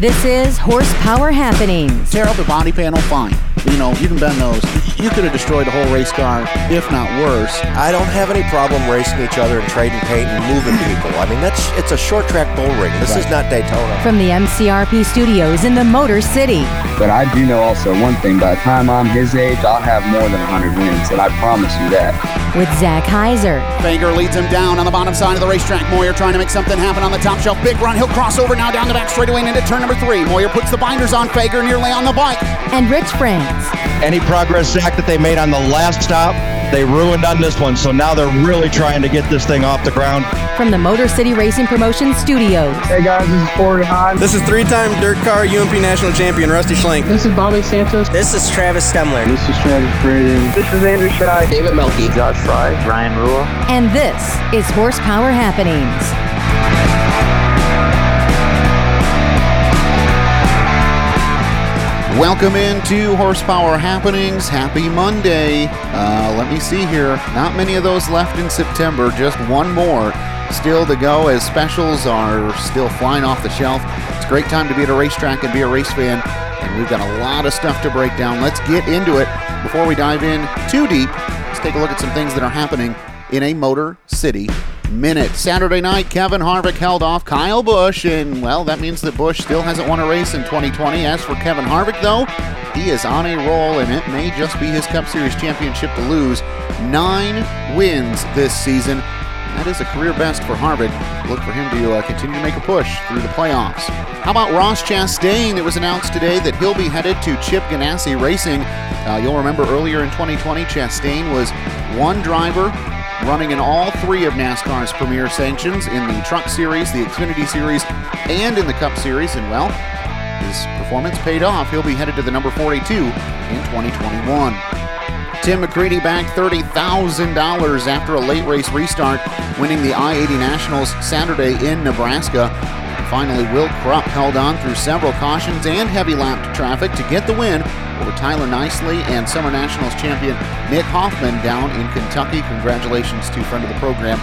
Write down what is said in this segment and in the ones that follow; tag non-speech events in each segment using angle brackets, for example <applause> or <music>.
This is Horsepower Happenings. Tear up the body panel, fine. You know, you can bend those. You could have destroyed a whole race car, if not worse. I don't have any problem racing each other and trading paint and moving <clears throat> people. I mean, that's it's a short track bull ring. This Right. is not Daytona. From the MCRP studios in the Motor City. But I do know also one thing by the time I'm his age, I'll have more than 100 wins, and I promise you that. With Zach Heiser. Fager leads him down on the bottom side of the racetrack. Moyer trying to make something happen on the top shelf. Big run. He'll cross over now down the back straightaway and into turn number three. Moyer puts the binders on Fager nearly on the bike. And Rich France. Any progress, Zach, that they made on the last stop, they ruined on this one. So now they're really trying to get this thing off the ground. From the Motor City Racing Promotion studios. Hey guys, this is Ford Hahn. This is three-time dirt car UMP national champion Rusty Schlenk. This is Bobby Santos. This is Travis Stemler. This is Travis Braden. This is Andrew Shy. David Melky. Josh Fry. Ryan Rule. And this is Horsepower Happenings. Welcome into Horsepower Happenings. Happy Monday. Uh, let me see here. Not many of those left in September, just one more still to go as specials are still flying off the shelf. It's a great time to be at a racetrack and be a race fan, and we've got a lot of stuff to break down. Let's get into it. Before we dive in too deep, let's take a look at some things that are happening in a Motor City minute. Saturday night, Kevin Harvick held off Kyle Busch, and well, that means that Busch still hasn't won a race in 2020. As for Kevin Harvick, though, he is on a roll, and it may just be his Cup Series championship to lose. Nine wins this season. That is a career best for Harvick. Look for him to uh, continue to make a push through the playoffs. How about Ross Chastain? It was announced today that he'll be headed to Chip Ganassi Racing. Uh, you'll remember earlier in 2020, Chastain was one driver running in all three of NASCAR's premier sanctions in the Truck Series, the Xfinity Series, and in the Cup Series. And well, his performance paid off. He'll be headed to the number 42 in 2021. Tim McCreadie banked $30,000 after a late race restart, winning the I 80 Nationals Saturday in Nebraska. Finally, Will Krupp held on through several cautions and heavy lapped traffic to get the win over Tyler Nicely and Summer Nationals champion Nick Hoffman down in Kentucky. Congratulations to friend of the program,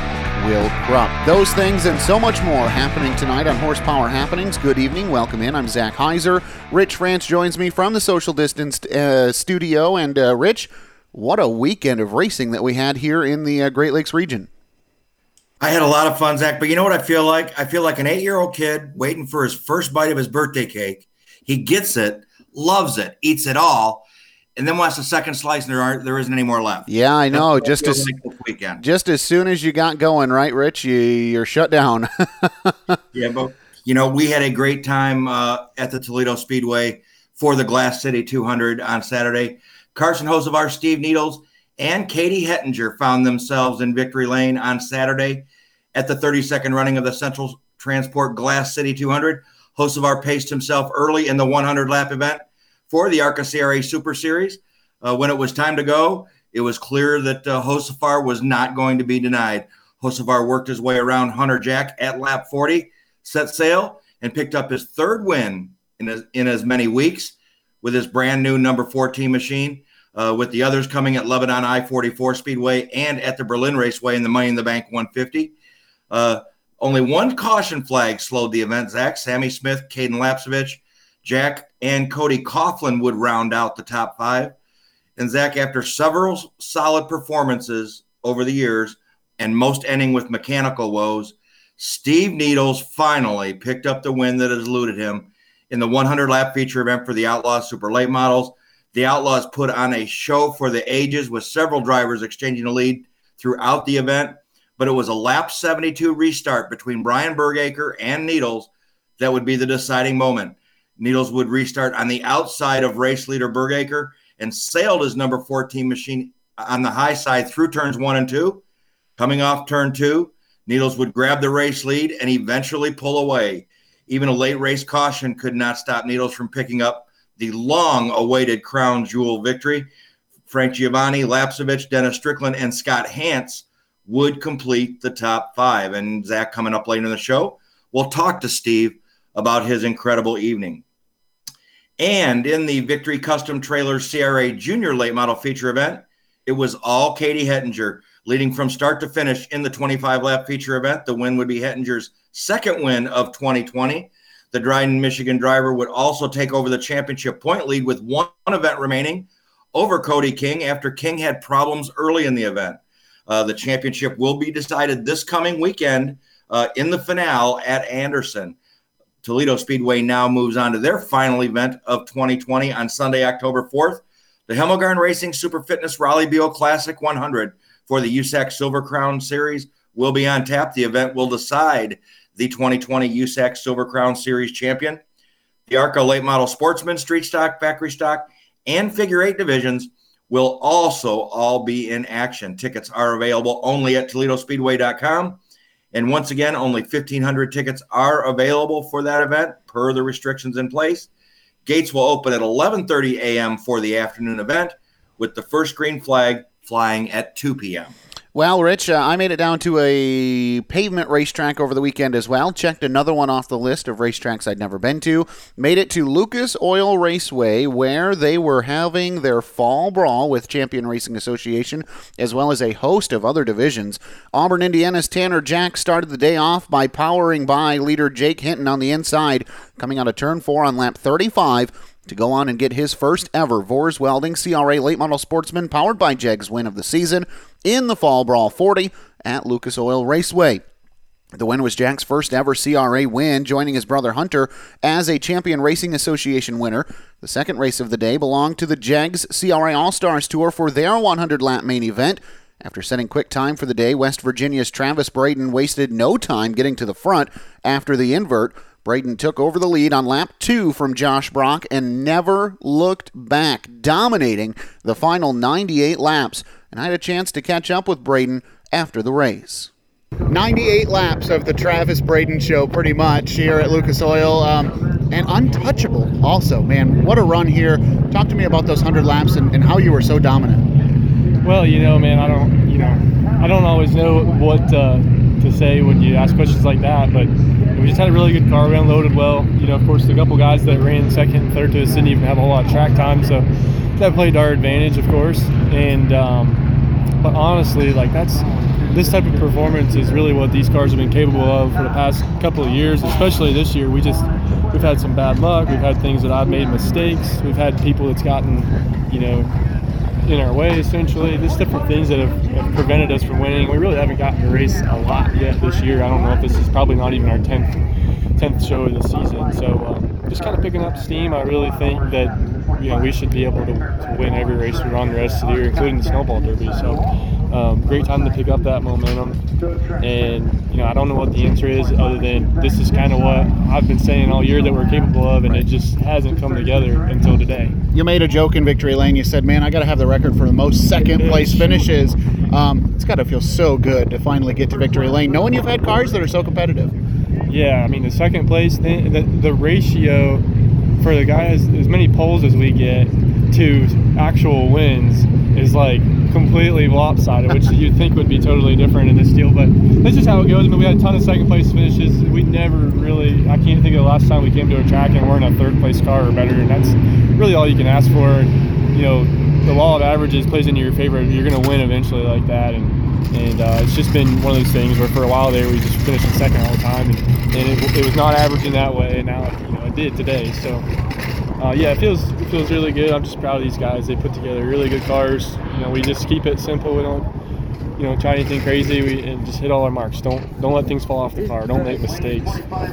Will Krupp. Those things and so much more happening tonight on Horsepower Happenings. Good evening. Welcome in. I'm Zach Heiser. Rich France joins me from the social distanced uh, studio. And uh, Rich, what a weekend of racing that we had here in the uh, Great Lakes region. I had a lot of fun, Zach. But you know what I feel like? I feel like an eight year old kid waiting for his first bite of his birthday cake. He gets it, loves it, eats it all, and then wants a second slice, and there aren't there isn't any more left. Yeah, I know. That's Just as like this weekend. just as soon as you got going, right, Rich? You, you're shut down. <laughs> Yeah, but you know, we had a great time uh, at the Toledo Speedway for the Glass City 200 on Saturday. Carson Hosevar, Steve Needles, and Katie Hettinger found themselves in victory lane on Saturday at the 32nd running of the Central Transport Glass City 200. Hosevar paced himself early in the 100 lap event for the ARCA CRA Super Series. Uh, when it was time to go, it was clear that uh, was not going to be denied. Hosevar worked his way around Hunter Jack at lap 40, set sail, and picked up his third win in as, in as many weeks with his brand new number 14 machine. Uh, with the others coming at Lebanon I 44 Speedway and at the Berlin Raceway in the Money in the Bank 150. Uh, only one caution flag slowed the event. Zach, Sammy Smith, Cayden Lapcevich, Jack, and Cody Coughlin would round out the top five. And Zach, after several solid performances over the years, and most ending with mechanical woes, Steve Needles finally picked up the win that has eluded him in the 100 lap feature event for the Outlaw Super Late Models. The Outlaws put on a show for the ages with several drivers exchanging the lead throughout the event, but it was a lap 72 restart between Brian Bergacre and Needles that would be the deciding moment. Needles would restart on the outside of race leader Bergacre and sailed his number 14 machine on the high side through turns one and two. Coming off turn two, Needles would grab the race lead and eventually pull away. Even a late race caution could not stop Needles from picking up the long awaited crown jewel victory. Frank Giovanni, Lapcevich, Dennis Strickland, and Scott Hance would complete the top five. And Zach, coming up later in the show, we'll talk to Steve about his incredible evening. And in the Victory Custom Trailers CRA Junior Late Model Feature event, it was all Katie Hettinger leading from start to finish in the 25 lap feature event. The win would be Hettinger's second win of 2020. The Dryden, Michigan driver would also take over the championship point lead with one event remaining over Cody King after King had problems early in the event. Uh, the championship will be decided this coming weekend uh, in the finale at Anderson. Toledo Speedway now moves on to their final event of 2020 on Sunday, October 4th. The Hemmelgarn Racing Super Fitness Rollie Beale Classic 100 for the USAC Silver Crown Series will be on tap. The event will decide the 2020 USAC Silver Crown Series champion. The ARCA Late Model Sportsman, Street Stock, Factory Stock, and Figure Eight divisions will also all be in action. Tickets are available only at ToledoSpeedway.com. And once again, only 1,500 tickets are available for that event per the restrictions in place. Gates will open at 11:30 a.m. for the afternoon event, with the first green flag flying at 2 p.m. Well, Rich, uh, I made it down to a pavement racetrack over the weekend as well. Checked another one off the list of racetracks I'd never been to. Made it to Lucas Oil Raceway, where they were having their fall brawl with Champion Racing Association, as well as a host of other divisions. Auburn, Indiana's Tanner Jack started the day off by powering by leader Jake Hinton on the inside, coming out of turn four on lap 35 to go on and get his first ever Vors Welding CRA Late Model Sportsman powered by Jegs win of the season in the Fall Brawl 40 at Lucas Oil Raceway. The win was Jack's first ever CRA win, joining his brother Hunter as a Champion Racing Association winner. The second race of the day belonged to the Jegs CRA All Stars Tour for their 100 lap main event. After setting quick time for the day, West Virginia's Travis Braden wasted no time getting to the front after the invert. Braden took over the lead on lap two from Josh Brock and never looked back, dominating the final 98 laps. And I had a chance to catch up with Braden after the race. 98 laps of the Travis Braden show, pretty much, here at Lucas Oil. Um, and untouchable, also. Man, what a run here. Talk to me about those 100 laps and, and how you were so dominant. Well, you know, man, I don't, you know, I don't always know what uh, to say when you ask questions like that, but we just had a really good car. We unloaded well. You know, of course, the couple guys that ran second third to us didn't even have a whole lot of track time, so that played our advantage, of course. And um, but honestly, like that's this type of performance is really what these cars have been capable of for the past couple of years, especially this year. We just we've had some bad luck. We've had things that I've made mistakes. We've had people that's gotten, you know, in our way essentially. Just different things that have, have, prevented us from winning. We really haven't gotten to race a lot yet this year. I don't know if this is probably not even our tenth tenth show of the season. So um, just kind of picking up steam. I really think that you know we should be able to, to win every race we run the rest of the year, including the snowball derby. So um, great time to pick up that momentum. And you know I don't know what the answer is other than this is kind of what I've been saying all year that we're capable of, and it just hasn't come together until today. You made a joke in victory lane. You said, "Man, I got to have the record for the most second place finishes." Um, it's got to feel so good to finally get to victory lane, knowing you've had cars that are so competitive. Yeah, I mean the second place, the, the, the ratio for the guy as, many poles as we get to actual wins is like completely lopsided, which you'd think would be totally different in this deal. But that's just how it goes. I mean, we had a ton of second place finishes. We never really, I can't think of the last time we came to a track and we're in a third place car or better. And that's really all you can ask for. And, you know, the law of averages plays into your favor. You're going to win eventually like that. And, and uh, it's just been one of those things where for a while there we just finished in second all the time. And, and it, it, was not averaging that way. And now, you know, did today. So, uh, yeah, it feels it feels really good. I'm just proud of these guys. They put together really good cars. You know, we just keep it simple. We don't, you know, try anything crazy. We and just hit all our marks. Don't don't let things fall off the car. Don't make mistakes.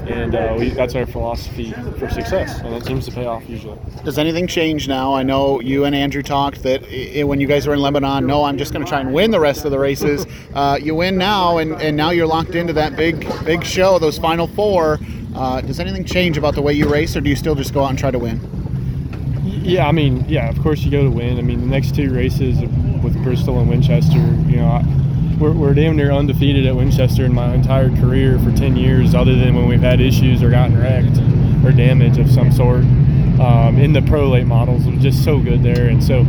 And uh, we, that's our philosophy for success, and it seems to pay off usually. Does anything change now? I know you and Andrew talked that it, when you guys were in Lebanon, no, I'm just going to try and win the rest of the races. Uh, you win now, and, and now you're locked into that big big show, those final four. Uh, does anything change about the way you race, or do you still just go out and try to win? Yeah, I mean, yeah, of course you go to win. I mean, the next two races with Bristol and Winchester, you know, I, we're, we're damn near undefeated at Winchester in my entire career for 10 years, other than when we've had issues or gotten wrecked or damage of some sort. Um, in the pro late models, it was just so good there. And so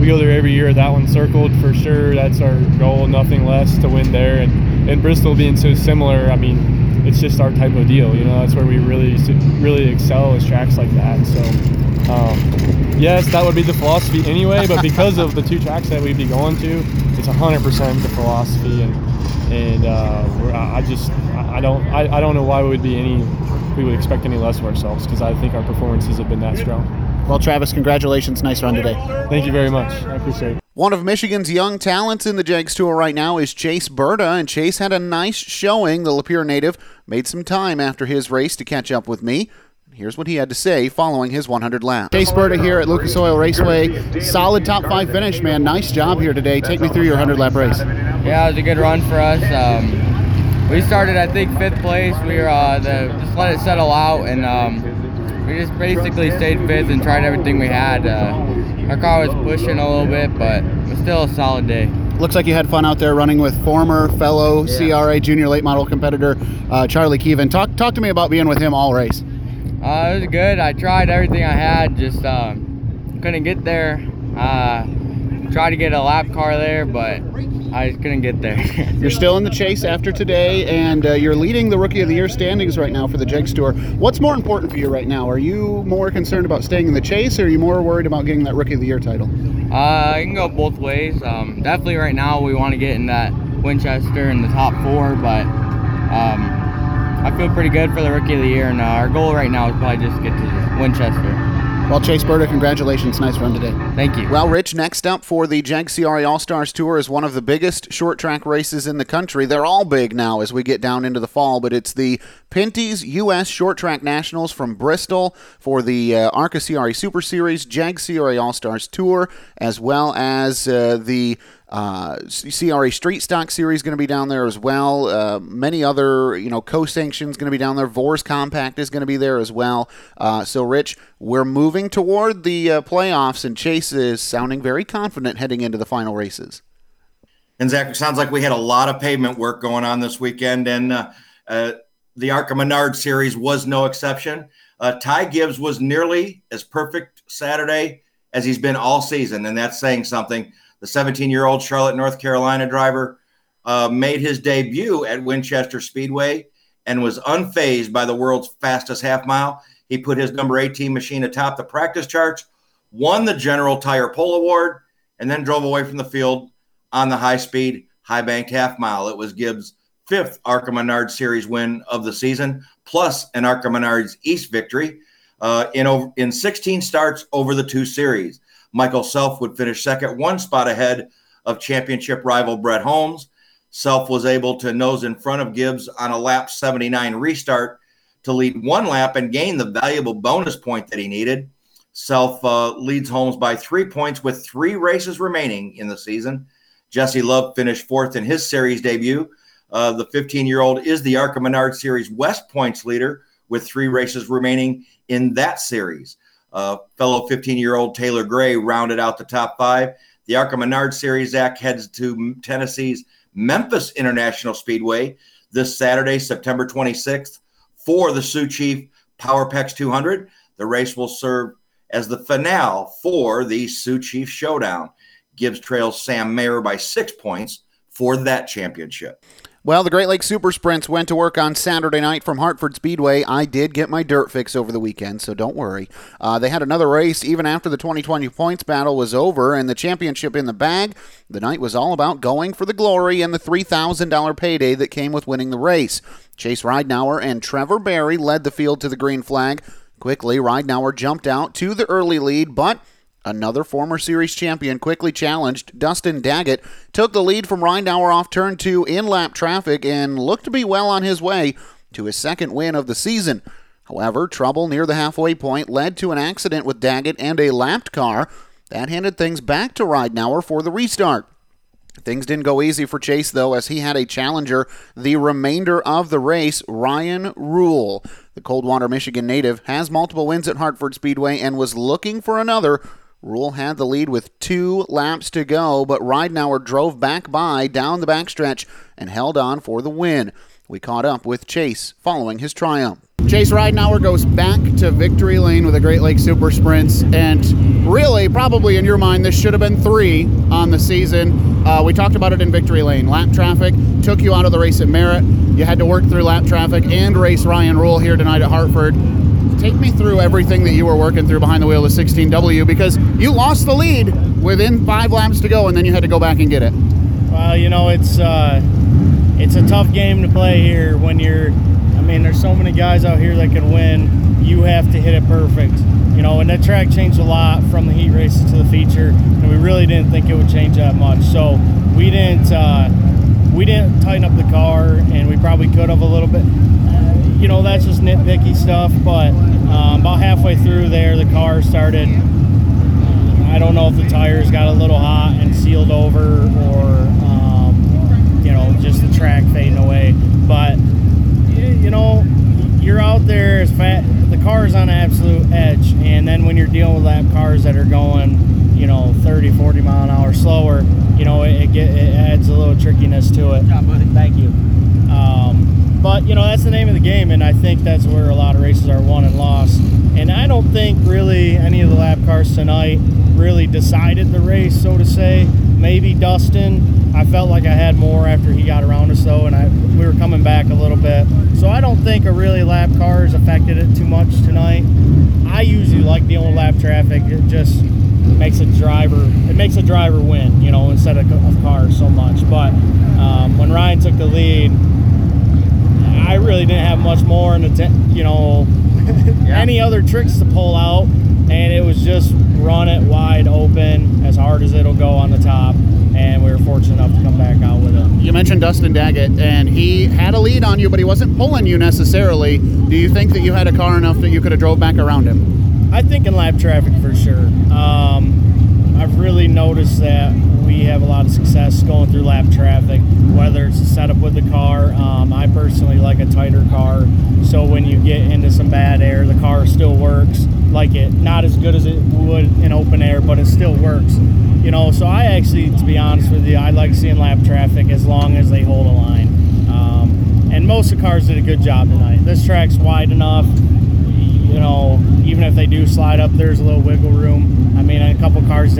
we go there every year. That one circled for sure. That's our goal, nothing less to win there. And, and Bristol being so similar, I mean, it's just our type of deal. You know, that's where we really really excel is tracks like that. So, um, yes, that would be the philosophy anyway. But because of the two tracks that we'd be going to, it's 100% the philosophy, and and uh, I just I don't I, I don't know why we would be any we would expect any less of ourselves because I think our performances have been that strong. Well, Travis, congratulations. Nice run today. Thank you very much. I appreciate it. One of Michigan's young talents in the Jegs Tour right now is Chase Burda, and Chase had a nice showing. The Lapeer native made some time after his race to catch up with me. Here's what he had to say following his 100 lap. Chase Burda here at Lucas Oil Raceway. Solid top five finish, man. Nice job here today. Take me through your 100 lap race. Yeah, it was a good run for us. Um, we started, I think, fifth place. We were uh, the, just let it settle out, and um, we just basically stayed fifth and tried everything we had. Uh, our car was pushing a little bit, but it was still a solid day. Looks like you had fun out there running with former fellow CRA junior late model competitor uh, Charlie Keevan. Talk talk to me about being with him all race. Uh, it was good. I tried everything I had, just um, couldn't get there. Uh, tried to get a lap car there, but I just couldn't get there. <laughs> You're still in the chase after today, and uh, you're leading the Rookie of the Year standings right now for the Jegs Tour. What's more important for you right now? Are you more concerned about staying in the chase, or are you more worried about getting that Rookie of the Year title? Uh, I can go both ways. Um, definitely right now we want to get in that Winchester in the top four, but um, I feel pretty good for the Rookie of the Year, and uh, our goal right now is probably just get to Winchester. Well, Chase Burda, congratulations. Nice run today. Thank you. Well, Rich, next up for the Jag CRA All Stars Tour is one of the biggest short track races in the country. They're all big now as we get down into the fall, but it's the Pinty's U.S. Short Track Nationals from Bristol for the uh, ARCA CRA Super Series, Jag CRA All Stars Tour, as well as uh, the uh, CRA Street Stock Series going to be down there as well. Uh, many other, you know, co-sanctions going to be down there. Vors Compact is going to be there as well. Uh, so, Rich, we're moving toward the uh, playoffs, and Chase is sounding very confident heading into the final races. And Zach, it sounds like we had a lot of pavement work going on this weekend, and uh, uh, the Arca Menard Series was no exception. Ty Gibbs was nearly as perfect Saturday as he's been all season, and that's saying something the 17 year old Charlotte, North Carolina driver, uh, made his debut at Winchester Speedway and was unfazed by the world's fastest half mile. He put his number 18 machine atop the practice charts, won the General Tire Pole Award, and then drove away from the field on the high speed, high banked half mile. It was Gibbs' fifth Arca Menard Series win of the season, plus an Arca Menards East victory uh, in, over, in 16 starts over the two series. Michael Self would finish second, one spot ahead of championship rival Brett Holmes. Self was able to nose in front of Gibbs on a lap 79 restart to lead one lap and gain the valuable bonus point that he needed. Self uh, leads Holmes by three points with three races remaining in the season. Jesse Love finished fourth in his series debut. Uh, the 15 year old is the Arca Menard Series West points leader with three races remaining in that series. Uh, fellow 15 year old Taylor Gray rounded out the top five. The Arca Menard Series Zach heads to Tennessee's Memphis International Speedway this Saturday, September 26th, for the Sioux Chief PowerPex 200. The race will serve as the finale for the Sioux Chief Showdown. Gibbs trails Sam Mayer by six points for that championship. Well, the Great Lakes Super Sprints went to work on Saturday night from Hartford Speedway. I did get my dirt fix over the weekend, so don't worry. Uh, they had another race even after the 2020 points battle was over and the championship in the bag. The night was all about going for the glory and the $3,000 payday that came with winning the race. Chase Ridenauer and Trevor Barry led the field to the green flag. Quickly, Ridenauer jumped out to the early lead, but Another former series champion quickly challenged. Dustin Daggett took the lead from Ridenauer off turn two in lap traffic and looked to be well on his way to his second win of the season. However, trouble near the halfway point led to an accident with Daggett and a lapped car. That handed things back to Ridenauer for the restart. Things didn't go easy for Chase, though, as he had a challenger the remainder of the race, Ryan Rule. The Coldwater, Michigan native has multiple wins at Hartford Speedway and was looking for another Rule had the lead with two laps to go, but Ridenauer drove back by down the backstretch and held on for the win. We caught up with Chase following his triumph. Chase Ridenauer goes back to victory lane with the Great Lakes Super Sprints, and really, probably in your mind, this should have been three on the season. Uh, we talked about it in victory lane. Lap traffic took you out of the race at Merritt. You had to work through lap traffic and race Ryan Rule here tonight at Hartford take me through everything that you were working through behind the wheel of the 16W because you lost the lead within five laps to go and then you had to go back and get it. Well, you know, it's uh, it's a tough game to play here when you're. I mean, there's so many guys out here that can win. You have to hit it perfect. You know, and that track changed a lot from the heat races to the feature, and we really didn't think it would change that much. So we didn't uh, we didn't tighten up the car, and we probably could have a little bit. You know, that's just nitpicky stuff. But um, about halfway through there, the car started. I don't know if the tires got a little hot and sealed over, or um, you know, just the track fading away. But you know, you're out there as fat. The car's on absolute edge, and then when you're dealing with lap cars that are going, you know, 30, 40 mile an hour slower, you know, it, it, get, it adds a little trickiness to it. Thank you. Um, but you know, that's the name of the game, and I think that's where a lot of races are won and lost. And I don't think really any of the lap cars tonight really decided the race, so to say. Maybe Dustin. I felt like I had more after he got around us though, and I we were coming back a little bit. So I don't think a really lap cars affected it too much tonight. I usually like dealing with lap traffic. It just makes a driver it makes a driver win, you know, instead of, of cars so much. But um, when Ryan took the lead, I really didn't have much more in the t- you know <laughs> any other tricks to pull out, and it was just run it wide open as hard as it'll go on the top. And we were fortunate enough to come back out with it. You mentioned Dustin Daggett, and he had a lead on you, but he wasn't pulling you necessarily. Do you think that you had a car enough that you could have drove back around him? I think in lap traffic for sure. Um, I've really noticed that we have a lot of success going through lap traffic, whether it's a setup with the car. Um, I personally like a tighter car, so when you get into some bad air, the car still works like it. Not as good as it would in open air, but it still works. You know, so I actually, to be honest with you, I like seeing lap traffic as long as they hold a line. Um, and most of the cars did a good job tonight. This track's wide enough you know, even if they do slide up, there's a little wiggle room. I mean,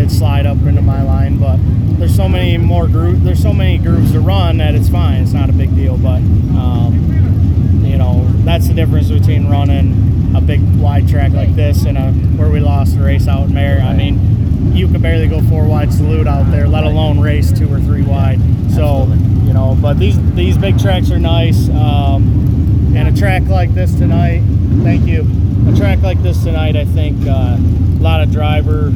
did slide up into my line, but there's so many more group. There's so many grooves to run that it's fine. It's not a big deal. But um, you know, that's the difference between running a big wide track like this and a where we lost the race out in Mare. I mean, you could barely go four wide salute out there, let alone race two or three wide. So you know, but these these big tracks are nice. Um, and a track like this tonight, thank you a track like this tonight, I think uh, a lot of driver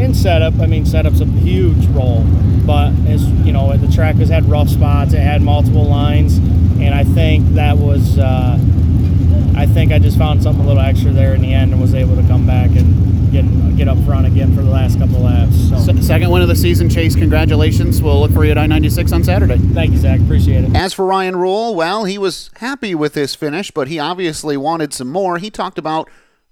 and setup. I mean, setup's a huge role, but as you know, the track has had rough spots. It had multiple lines, and I think that was. Uh, I think I just found something a little extra there in the end and was able to come back and get get up front again for the last couple laps. So. Second win of the season, Chase. Congratulations. We'll look for you at I 96 on Saturday. Thank you, Zach. Appreciate it. As for Ryan Rule, well, he was happy with his finish, but he obviously wanted some more. He talked about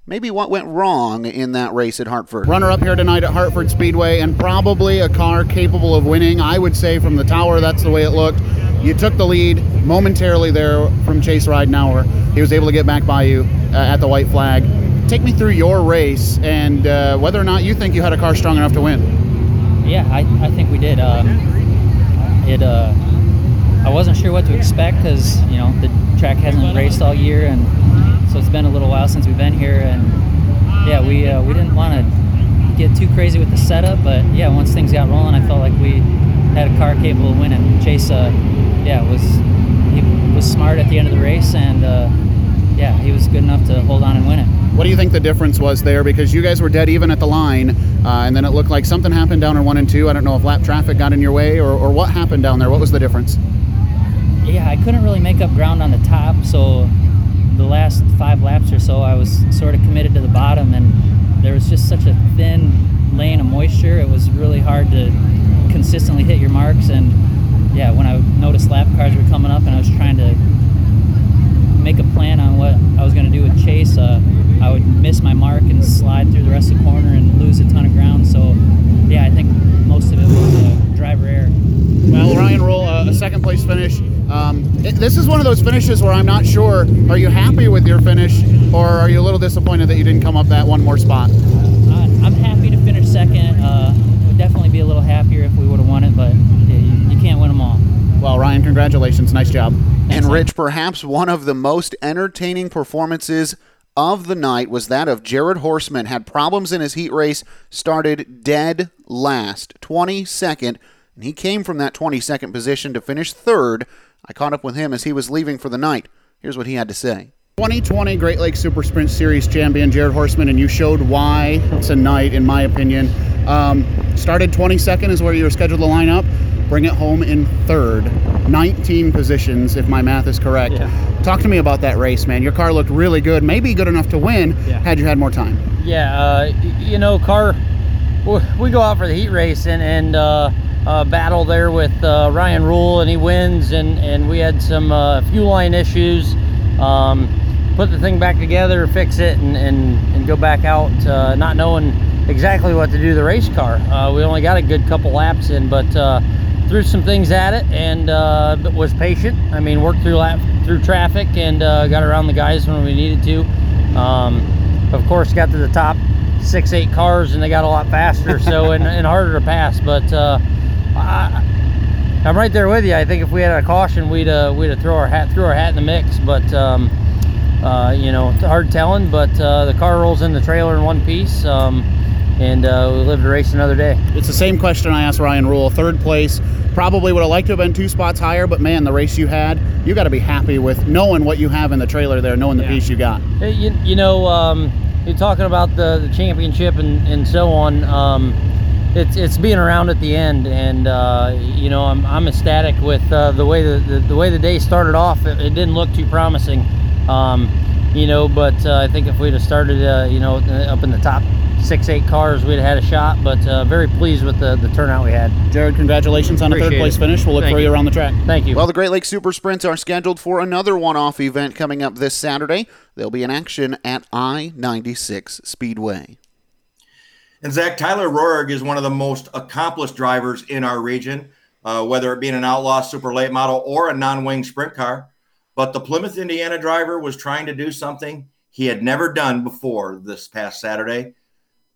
maybe what went wrong in that race at Hartford. Runner up here tonight at Hartford Speedway, and probably a car capable of winning. I would say from the tower, that's the way it looked. You took the lead momentarily there from Chase Ridenauer. He was able to get back by you uh, at the white flag. Take me through your race and uh, whether or not you think you had a car strong enough to win. Yeah, I, I think we did. Uh, it. Uh, I wasn't sure what to expect because you know the track hasn't raced all year, and so it's been a little while since we've been here. And yeah, we uh, we didn't want to get too crazy with the setup, but yeah, once things got rolling, I felt like we had a car capable of winning. Chase, uh, yeah, was he was smart at the end of the race, and uh, yeah, he was good enough to hold on and win it. What do you think the difference was there? Because you guys were dead even at the line, uh, and then it looked like something happened down in one and two. I don't know if lap traffic got in your way or, or what happened down there. What was the difference? Yeah, I couldn't really make up ground on the top, so the last five laps or so, I was sort of committed to the bottom, and there was just such a thin lane of moisture. It was really hard to consistently hit your marks, and yeah, when I noticed lap cars were coming up, and I was trying to make a plan on what I was going to do with Chase, uh, I would miss my mark and slide through the rest of the corner and lose a ton of ground. So, yeah, I think most of it was uh, driver error. Well, Ryan Rule, uh, a second place finish. Um, it, this is one of those finishes where I'm not sure. Are you happy with your finish, or are you a little disappointed that you didn't come up that one more spot? Uh, I'm happy to finish second. Uh, would definitely be a little happier if we would have won it, but yeah, you, you can't win them all. Well, Ryan, congratulations. Nice job. And Rich, perhaps one of the most entertaining performances of the night was that of Jared Horstman. Had problems in his heat race, started dead last, 22nd, and he came from that 22nd position to finish third. I caught up with him as he was leaving for the night. Here's what he had to say. 2020 Great Lakes Super Sprint Series champion Jared Horstman, and you showed why tonight, in my opinion. Um, started 22nd is where you were scheduled to line up. Bring it home in third, 19 positions, if my math is correct. Yeah. Talk to me about that race, man. Your car looked really good, maybe good enough to win Yeah. had you had more time. Yeah, uh, you know, car. We go out for the heat race and and uh, uh, battle there with uh, Ryan Rule, and he wins. And and we had some uh, fuel line issues. Um, put the thing back together, fix it, and and, and go back out, uh, not knowing exactly what to do to the race car. Uh, we only got a good couple laps in, but. Uh, threw some things at it and uh, was patient. I mean, worked through lap, through traffic and uh, got around the guys when we needed to. Um, of course, got to the top six, eight cars, and they got a lot faster, <laughs> so and, and harder to pass. But uh, I, I'm right there with you. I think if we had a caution, we'd uh, we'd have throw our hat threw our hat in the mix. But um, uh, you know, hard telling. But uh, the car rolls in the trailer in one piece. Um, and uh, we live to race another day. It's the same question I asked Ryan Rule. Third place, probably would have liked to have been two spots higher, but man, the race you had, you got to be happy with knowing what you have in the trailer there, knowing the Yeah. piece you got. You, you know, um, you're talking about the, the championship and, and so on. Um, it's, it's being around at the end, and uh, you know I'm, I'm ecstatic with uh, the way the, the, the way the day started off. It, it didn't look too promising, um, you know. But uh, I think if we'd have started, uh, you know, up in the top six, eight cars, we'd have had a shot. But uh, very pleased with the, the turnout we had. Jared, congratulations on a third place it. finish. We'll look Thank for you you. around the track. Thank you. Well, the Great Lakes Super Sprints are scheduled for another one off event coming up this Saturday. They'll be in action at I 96 Speedway. And Zach Tyler Roahrig is one of the most accomplished drivers in our region, uh, whether it be in an outlaw super late model or a non-wing sprint car. But the Plymouth, Indiana driver was trying to do something he had never done before this past Saturday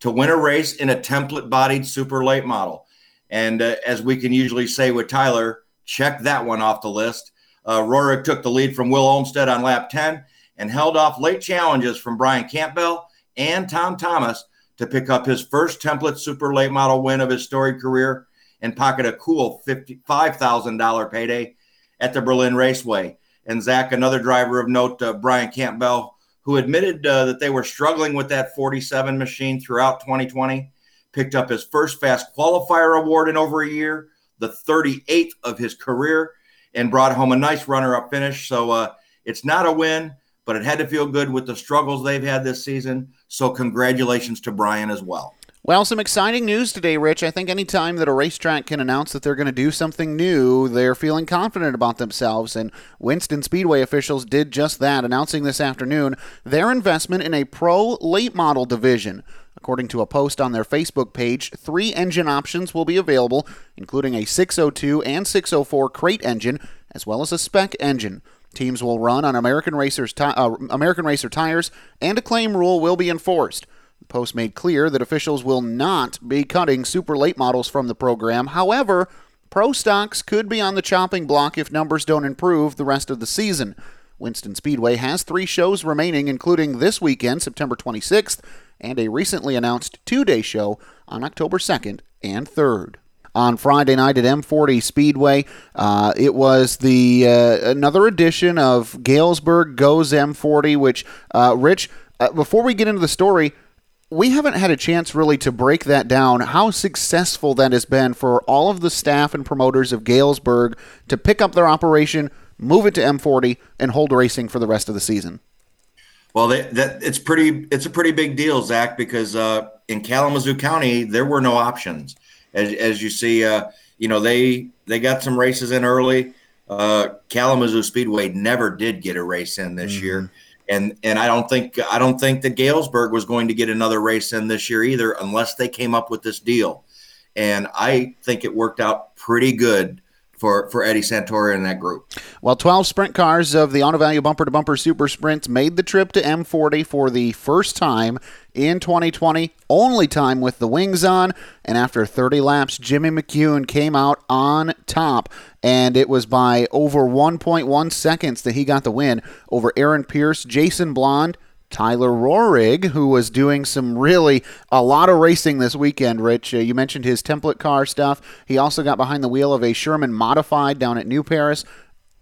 to win a race in a template-bodied super late model. And uh, as we can usually say with Tyler, check that one off the list. Uh, Roahrig took the lead from Will Olmsted on lap 10 and held off late challenges from Brian Campbell and Tom Thomas to pick up his first template super late model win of his storied career and pocket a cool $55,000 payday at the Berlin Raceway. And Zach, another driver of note, uh, Brian Campbell, who admitted uh, that they were struggling with that 47 machine throughout 2020, picked up his first fast qualifier award in over a year, the 38th of his career, and brought home a nice runner up finish. So uh, it's not a win, but it had to feel good with the struggles they've had this season. So congratulations to Brian as well. Well, some exciting news today, Rich. I think anytime that a racetrack can announce that they're going to do something new, they're feeling confident about themselves. And Winston Speedway officials did just that, announcing this afternoon their investment in a pro late model division. According to a post on their Facebook page, three engine options will be available, including a 602 and 604 crate engine, as well as a spec engine. Teams will run on American Racers uh, American Racer tires, and a claim rule will be enforced. The post made clear that officials will not be cutting super late models from the program. However, pro stocks could be on the chopping block if numbers don't improve the rest of the season. Winston Speedway has three shows remaining, including this weekend, September 26th, and a recently announced two day show on October 2nd and 3rd. On Friday night at M40 Speedway, uh, it was the uh, another edition of Galesburg Goes M40, which, uh, Rich, uh, before we get into the story, we haven't had a chance really to break that down how successful that has been for all of the staff and promoters of Galesburg to pick up their operation, move it to M40, and hold racing for the rest of the season. Well, that, that it's pretty. It's a pretty big deal, Zach, because uh, in Kalamazoo County there were no options. As, as you see, uh, you know they they got some races in early. Uh, Kalamazoo Speedway never did get a race in this year, and and I don't think I don't think that Galesburg was going to get another race in this year either, unless they came up with this deal. And I think it worked out pretty good for for Eddie Santori and that group. Well, 12 sprint cars of the Auto Value Bumper to Bumper Super Sprints made the trip to M40 for the first time in 2020, only time with the wings on. And after 30 laps, Jimmy McCune came out on top. And it was by over 1.1 seconds that he got the win over Aaron Pierce, Jason Blonde, Tyler Roahrig, who was doing some really a lot of racing this weekend. Rich, uh, you mentioned his template car stuff. He also got behind the wheel of a Sherman modified down at New Paris.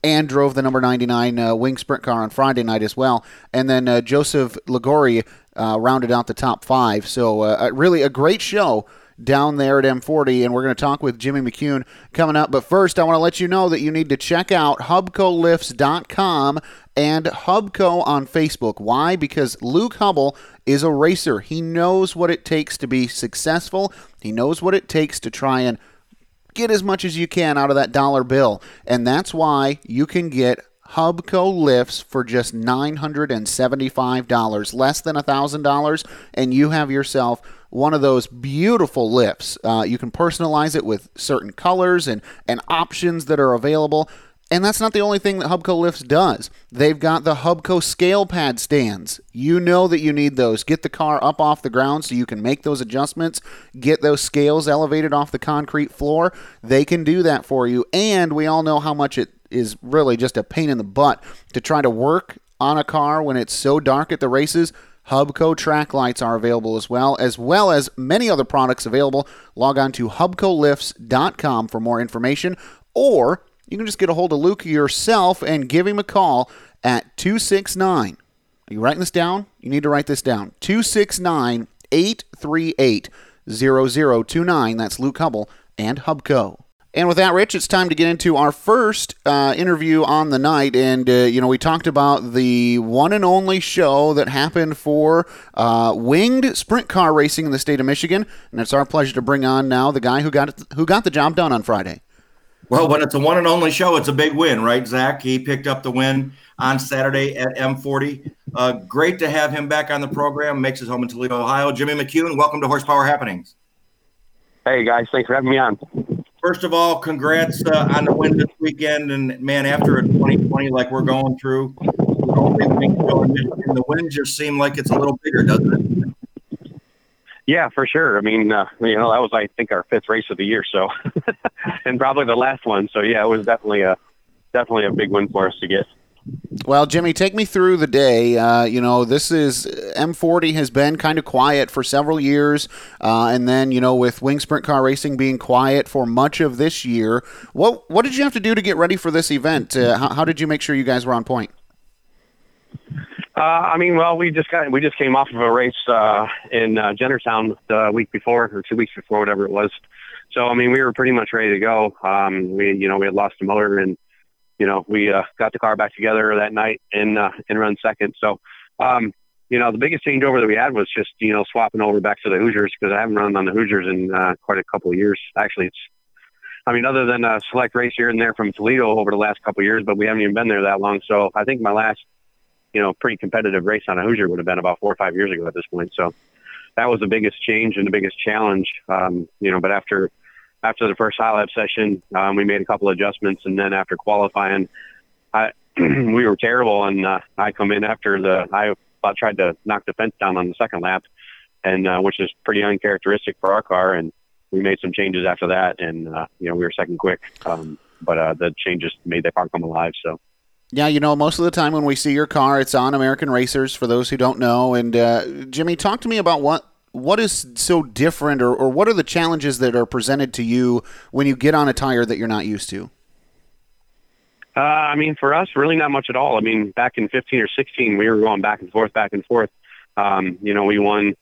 and drove the number 99 uh, wing sprint car on Friday night as well. And then uh, Joseph Ligori uh, rounded out the top five. So uh, really a great show down there at M40, and we're going to talk with Jimmy McCune coming up. But first, I want to let you know that you need to check out HubcoLifts.com and Hubco on Facebook. Why? Because Luke Hubble is a racer. He knows what it takes to be successful, he knows what it takes to try and get as much as you can out of that dollar bill. And that's why you can get Hubco lifts for just $975, less than $1,000, and you have yourself one of those beautiful lifts. Uh, you can personalize it with certain colors and, and options that are available. And that's not the only thing that Hubco Lifts does. They've got the Hubco scale pad stands. You know that you need those. Get the car up off the ground so you can make those adjustments, get those scales elevated off the concrete floor. They can do that for you. And we all know how much it is really just a pain in the butt to try to work on a car when it's so dark at the races. Hubco track lights are available as well, as well as many other products available. Log on to hubcolifts.com for more information, or you can just get a hold of Luke yourself and give him a call at 269. Are you writing this down? You need to write this down. 269 838 0029. That's Luke Hubble and Hubco. And with that, Rich, it's time to get into our first uh, interview on the night. And, uh, you know, we talked about the one and only show that happened for uh, winged sprint car racing in the state of Michigan. And it's our pleasure to bring on now the guy who got, it, who got the job done on Friday. Well, when it's a one and only show, it's a big win, right, Zach? He picked up the win on Saturday at M40. Uh, great to have him back on the program. Makes his home in Toledo, Ohio. Jimmy McCune, welcome to Horsepower Happenings. Hey, guys. Thanks for having me on. First of all, congrats uh, on the win this weekend. And man, after a 2020 like we're going through, the win just seem like it's a little bigger, doesn't it? Yeah, for sure. I mean, uh, you know, that was I think our fifth race of the year, so <laughs> <laughs> and probably the last one. So yeah, it was definitely a definitely a big win for us to get. Well, Jimmy, take me through the day. Uh, you know, this is M40 has been kind of quiet for several years, uh, and then you know, with Wing Sprint Car Racing being quiet for much of this year, what what did you have to do to get ready for this event? Uh, how, how did you make sure you guys were on point? Uh, I mean, well, we just got we just came off of a race uh, in uh, Jennerstown the week before or two weeks before, whatever it was. So I mean, we were pretty much ready to go. Um, we you know we had lost the motor and you know we uh, got the car back together that night and uh, and run second. So um, you know the biggest changeover that we had was just you know swapping over back to the Hoosiers because I haven't run on the Hoosiers in uh, quite a couple of years. Actually, it's I mean, other than a select race here and there from Toledo over the last couple of years, but we haven't even been there that long. So I think my last you know, pretty competitive race on a Hoosier would have been about four or five years ago at this point. So that was the biggest change and the biggest challenge. Um, you know, but after after the first high lap session, um, we made a couple adjustments, and then after qualifying, I <clears throat> we were terrible, and uh, I come in after the I I tried to knock the fence down on the second lap, and uh, which is pretty uncharacteristic for our car, and we made some changes after that, and uh, you know we were second quick, um, but uh, the changes made the car come alive. So yeah, you know, most of the time when we see your car, it's on American Racers. For those who don't know, and uh, Jimmy, talk to me about what what is so different, or, or what are the challenges that are presented to you when you get on a tire that you're not used to. Uh, I mean, for us, really not much at all. I mean, back in 15 or 16, we were going back and forth, back and forth. Um, you know, we won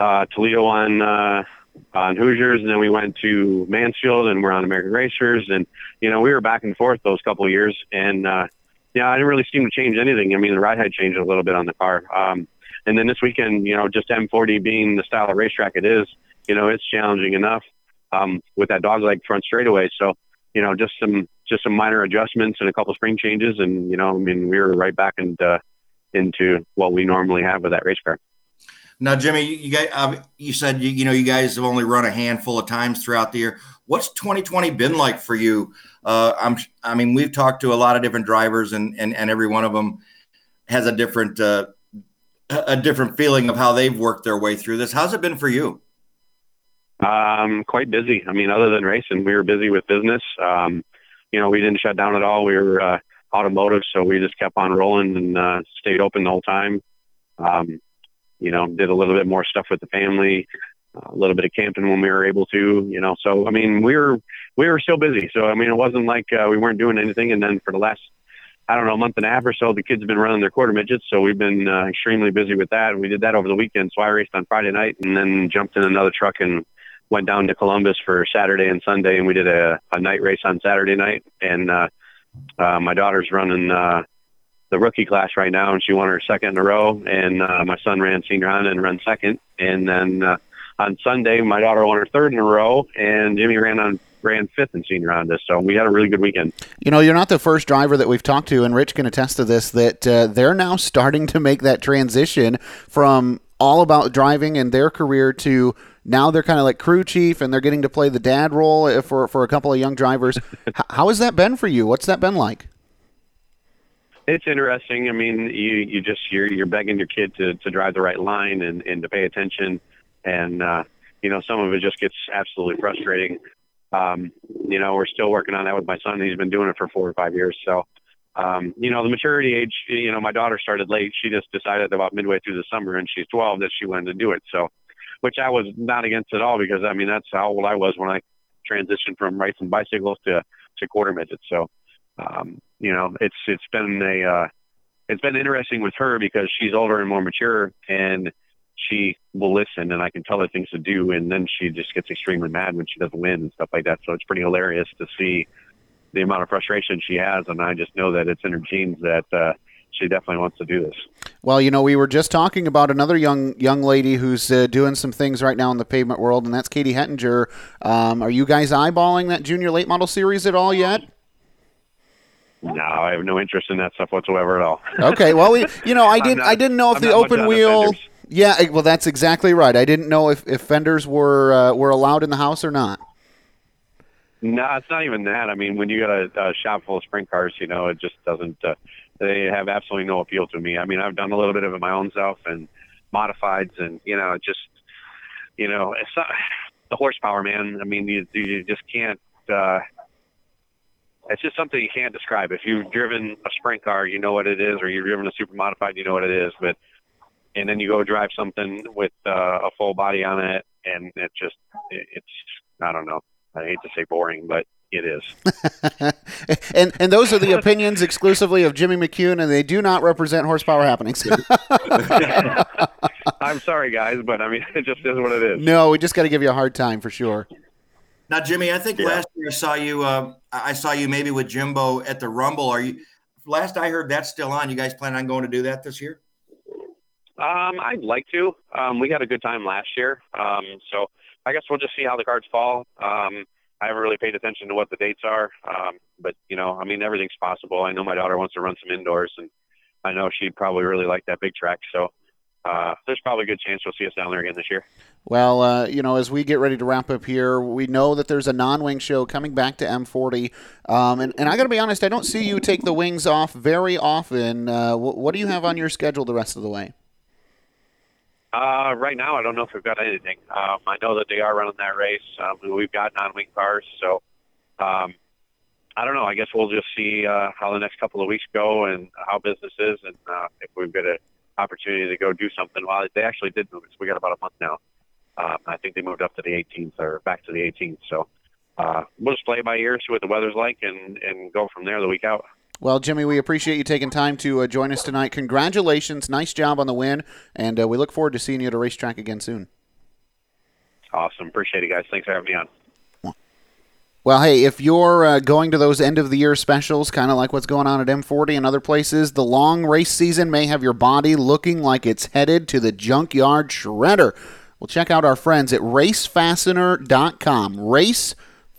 uh, Toledo on uh, on Hoosiers, and then we went to Mansfield, and we're on American Racers, and you know, we were back and forth those couple of years, and uh, yeah, I didn't really seem to change anything. I mean, the ride height changed a little bit on the car. Um, and then this weekend, you know, just M40 being the style of racetrack it is, you know, it's challenging enough um, with that dog leg front straightaway. So, you know, just some just some minor adjustments and a couple spring changes, and you know, I mean, we were right back into into what we normally have with that race car. Now, Jimmy, you guys, uh, you said you, you know you guys have only run a handful of times throughout the year. What's 2020 been like for you? Uh, I'm, I mean, we've talked to a lot of different drivers, and and, and every one of them has a different uh, a different feeling of how they've worked their way through this. How's it been for you? Um, quite busy. I mean, other than racing, we were busy with business. Um, you know, we didn't shut down at all. We were uh, automotive, so we just kept on rolling and uh, stayed open the whole time. Um, you know, did a little bit more stuff with the family, a little bit of camping when we were able to, you know. So I mean, we were we were still busy. So I mean, it wasn't like uh, we weren't doing anything. And then for the last I don't know, a month and a half or so, the kids have been running their quarter midgets, so we've been uh, extremely busy with that. And we did that over the weekend. So I raced on Friday night and then jumped in another truck and went down to Columbus for Saturday and Sunday, and we did a, a night race on Saturday night. And uh, uh, my daughter's running uh, the rookie class right now, and she won her second in a row. And uh, my son ran senior Honda and ran second. And then uh, on Sunday, my daughter won her third in a row, and Jimmy ran on ran fifth in senior Honda. So we had a really good weekend. You know, you're not the first driver that we've talked to, and Rich can attest to this, that uh, they're now <laughs> starting to make that transition from all about driving and their career to now they're kind of like crew chief and they're getting to play the dad role for, for a couple of young drivers. <laughs> How has that been for you? What's that been like? It's interesting. I mean, you you just you're you're begging your kid to to drive the right line and and to pay attention, and uh, you know some of it just gets absolutely frustrating. Um, you know, we're still working on that with my son. He's been doing it for four or five years. So, um, you know, the maturity age. You know, my daughter started late. She just decided about midway through the summer, and she's 12 that she wanted to do it. So, which I was not against at all because I mean that's how old I was when I transitioned from racing bicycles to to quarter midgets. So, um, you know, it's it's been a uh, it's been interesting with her because she's older and more mature, and she will listen, and I can tell her things to do, and then she just gets extremely mad when she doesn't win and stuff like that. So it's pretty hilarious to see the amount of frustration she has, and I just know that it's in her genes that uh, she definitely wants to do this. Well, you know, we were just talking about another young young lady who's uh, doing some things right now in the pavement world, and that's Katie Hettinger. Um, are you guys eyeballing that junior late model series at all yet? No, I have no interest in that stuff whatsoever at all. Okay, well, we, you know, I <laughs> didn't, not- I didn't know if I'm the open wheel. fenders. Yeah, well, that's exactly right. I didn't know if, if fenders were uh, were allowed in the house or not. No, it's not even that. I mean, when you got a, a shop full of sprint cars, you know, it just doesn't. Uh, they have absolutely no appeal to me. I mean, I've done a little bit of it my own self and modifieds, and you know, just, you know, it's not the horsepower, man. I mean, you you just can't. uh it's just something you can't describe. If you've driven a sprint car, you know what it is, or you've driven a super modified, you know what it is. But and then you go drive something with uh, a full body on it, and it just it, it's I don't know. I hate to say boring, but it is. <laughs> and and those are the opinions exclusively of Jimmy McCune, and they do not represent horsepower happenings. <laughs> I'm sorry, guys, but I mean, it just is what it is. no, we just got to give you a hard time for sure. Now, Jimmy, I think last year I saw you. Uh, I saw you maybe with Jimbo at the Rumble. Are you? Last I heard, that's still on. You guys plan on going to do that this year? Um, I'd like to. Um, we had a good time last year, um, so I guess we'll just see how the cards fall. Um, I haven't really paid attention to what the dates are, um, but you know, I mean, everything's possible. I know my daughter wants to run some indoors, and I know she'd probably really like that big track. So uh, there's probably a good chance you'll see us down there again this year. Well, uh, you know, as we get ready to wrap up here, we know that there's a non-wing show coming back to M40, um, and, and I got to be honest, I don't see you take the wings off very often. Uh, wh- what do you have on your schedule the rest of the way? Uh, right now, I don't know if we've got anything. Um, I know that they are running that race. Um, we've got non-wing cars, so um, I don't know. I guess we'll just see uh, how the next couple of weeks go and how business is, and uh, if we've got an opportunity to go do something. Well, they actually did move it. So we got about a month now. Um, I think they moved up to the 18th or back to the 18th. So uh, we'll just play by ear, see what the weather's like, and and go from there the week out. Well, Jimmy, we appreciate you taking time to uh, join us tonight. Congratulations, nice job on the win, and uh, we look forward to seeing you at a racetrack again soon. Awesome. Appreciate it, guys. Thanks for having me on. Well, hey, if you're uh, going to those end of the year specials, kind of like what's going on at M40 and other places, the long race season may have your body looking like it's headed to the junkyard shredder. Well, check out our friends at racefastener.com.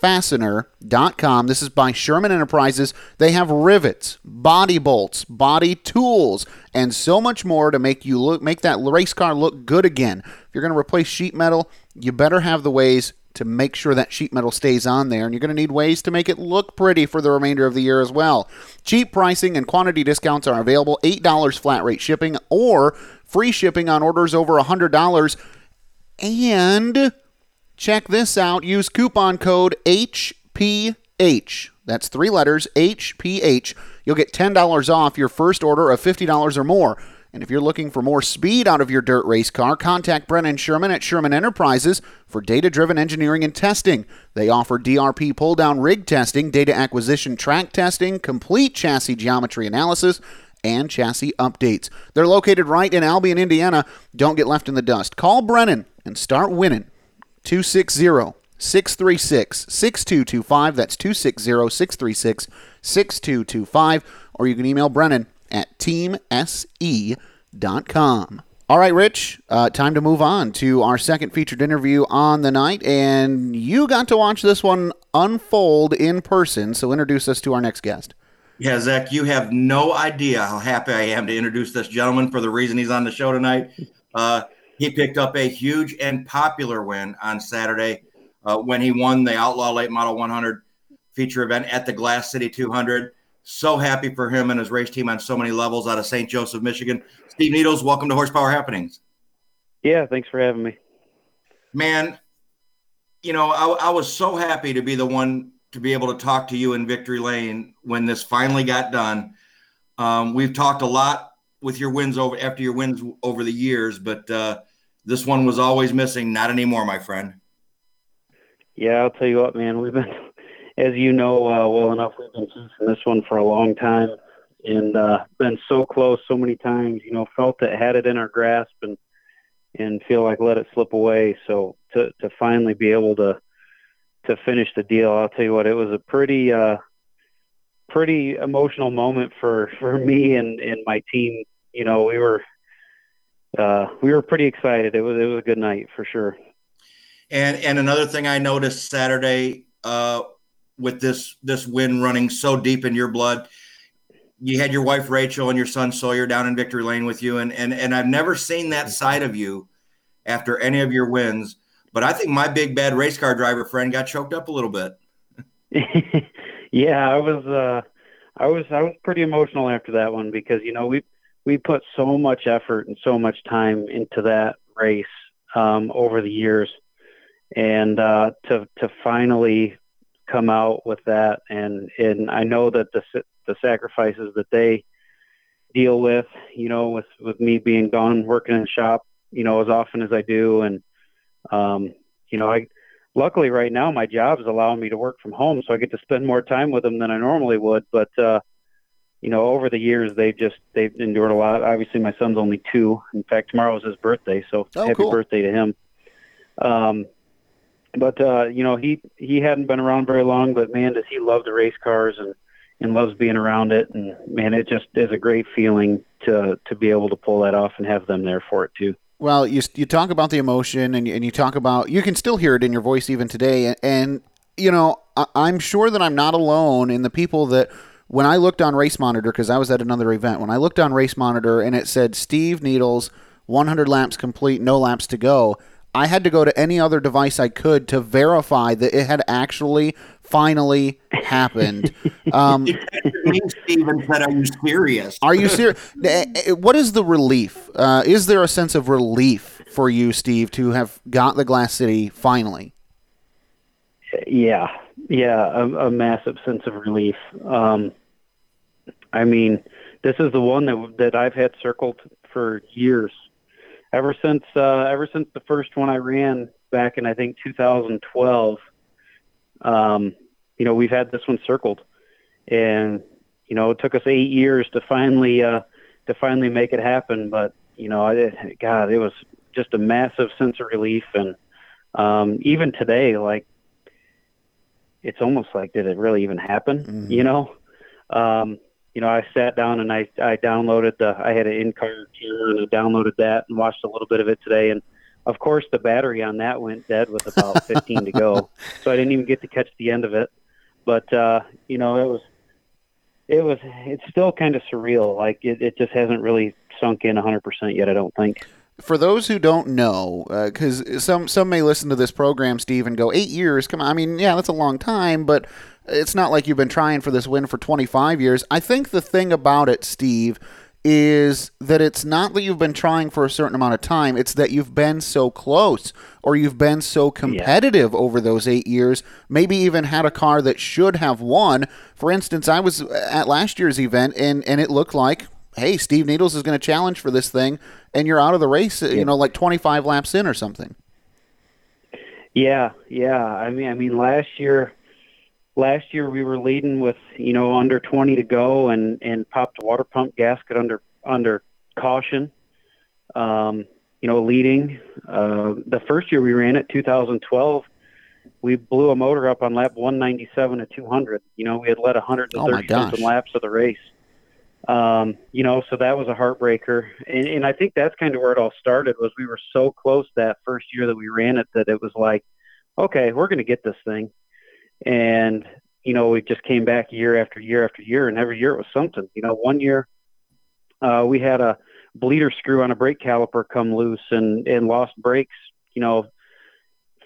Racefastener.com. This is by Sherman Enterprises. They have rivets, body bolts, body tools, and so much more to make you look make that race car look good again. If you're going to replace sheet metal, you better have the ways to make sure that sheet metal stays on there, and you're going to need ways to make it look pretty for the remainder of the year as well. Cheap pricing and quantity discounts are available $8 flat rate shipping or free shipping on orders over $100. And check this out use coupon code HPH. That's three letters HPH. You'll get $10 off your first order of $50 or more. And if you're looking for more speed out of your dirt race car, contact Brennan Sherman at Sherman Enterprises for data driven engineering and testing. They offer DRP pull down rig testing, data acquisition track testing, complete chassis geometry analysis, and chassis updates. They're located right in Albion, Indiana. Don't get left in the dust. Call Brennan and start winning. 260 636 6225. That's 260 636 6225. Or you can email Brennan at teamse.com. All right, Rich, uh, time to move on to our second featured interview on the night. And you got to watch this one unfold in person. So introduce us to our next guest. Yeah, Zach, you have no idea how happy I am to introduce this gentleman for the reason he's on the show tonight. Uh, he picked up a huge and popular win on Saturday uh, when he won the Outlaw Late Model 100 feature event at the Glass City 200. So happy for him and his race team on so many levels out of St. Joseph, Michigan. Steve Needles, welcome to Horsepower Happenings. Yeah, thanks for having me. Man, you know, I, I was so happy to be the one to be able to talk to you in Victory Lane when this finally got done. Um, we've talked a lot with your wins over after your wins over the years, but uh, this one was always missing. Not anymore, my friend. Yeah, I'll tell you what, man. We've been, <laughs> as you know uh, well enough, we've been chasing this one for a long time, and uh, been so close so many times. You know, felt that had it in our grasp, and and feel like let it slip away. So to to finally be able to to finish the deal, I'll tell you what, it was a pretty uh, pretty emotional moment for <laughs> for me and and my team. You know, we were uh, we were pretty excited. It was it was a good night for sure. And and another thing I noticed Saturday uh, with this this wind running so deep in your blood, you had your wife Rachel and your son Sawyer down in Victory Lane with you, and and and I've never seen that side of you after any of your wins. But I think my big bad race car driver friend got choked up a little bit. <laughs> yeah, I was uh, I was I was pretty emotional after that one because you know we we put so much effort and so much time into that race um, over the years, and uh, to to finally come out with that and and I know that the the sacrifices that they deal with, you know, with with me being gone working in the shop, you know, as often as I do, and um, you know, I luckily right now my job is allowing me to work from home, so I get to spend more time with them than I normally would. But uh, you know, over the years they've just they've endured a lot. Obviously, my son's only two. In fact, tomorrow is his birthday, so Oh, happy cool. birthday to him. Um, but uh, you know, he he hadn't been around very long, but man, does he love the race cars and and loves being around it. And man, it just is a great feeling to to be able to pull that off and have them there for it too. Well, you you talk about the emotion, and you, and you talk about you can still hear it in your voice even today, and, and you know I, I'm sure that I'm not alone in the people that when I looked on Race Monitor because I was at another event when I looked on Race Monitor and it said Steve Needles 100 laps complete, no laps to go. I had to go to any other device I could to verify that it had actually finally happened. <laughs> Um, Steven said, "Are you serious? Are you serious? <laughs> what is the relief? Uh, is there a sense of relief for you, Steve, to have got the Glass City finally? Yeah, yeah, a, a massive sense of relief. Um, I mean, this is the one that that I've had circled for years, ever since uh, ever since the first one I ran back in I think 2012. Um, you know, we've had this one circled, and you know, it took us eight years to finally uh, to finally make it happen. But you know, I, God, it was just a massive sense of relief, and um, even today, like it's almost like did it really even happen? You know, um, you know, I sat down and I I downloaded the I had an in car camera and I downloaded that and watched a little bit of it today and. Of course, the battery on that went dead with about <laughs> 15 to go, so I didn't even get to catch the end of it. But uh, you know, it was it was it's still kind of surreal. Like it, it just hasn't really sunk in 100% yet. I don't think. For those who don't know, uh, because some some may listen to this program, Steve, and go, eight years? Come on. I mean, yeah, that's a long time, but it's not like you've been trying for this win for 25 years. I think the thing about it, Steve, is that it's not that you've been trying for a certain amount of time, it's that you've been so close or you've been so competitive over those eight years, maybe even had a car that should have won. For instance, I was at last year's event and, and it looked like hey, Steve Needles is going to challenge for this thing, and you're out of the race, you know, like 25 laps in or something. Yeah, yeah. I mean, I mean, last year, last year we were leading with you know under 20 to go, and and popped a water pump gasket under under caution. Um, you know, leading. Uh, the first year we ran it, 2012, we blew a motor up on lap 197 to 200. You know, we had led 130 something laps of the race. Um, you know, so that was a heartbreaker, and, and I think that's kind of where it all started. Was we were so close that first year that we ran it that it was like, okay, we're going to get this thing, and you know, we just came back year after year after year, and every year it was something. You know, one year uh, we had a bleeder screw on a brake caliper come loose and and lost brakes. You know,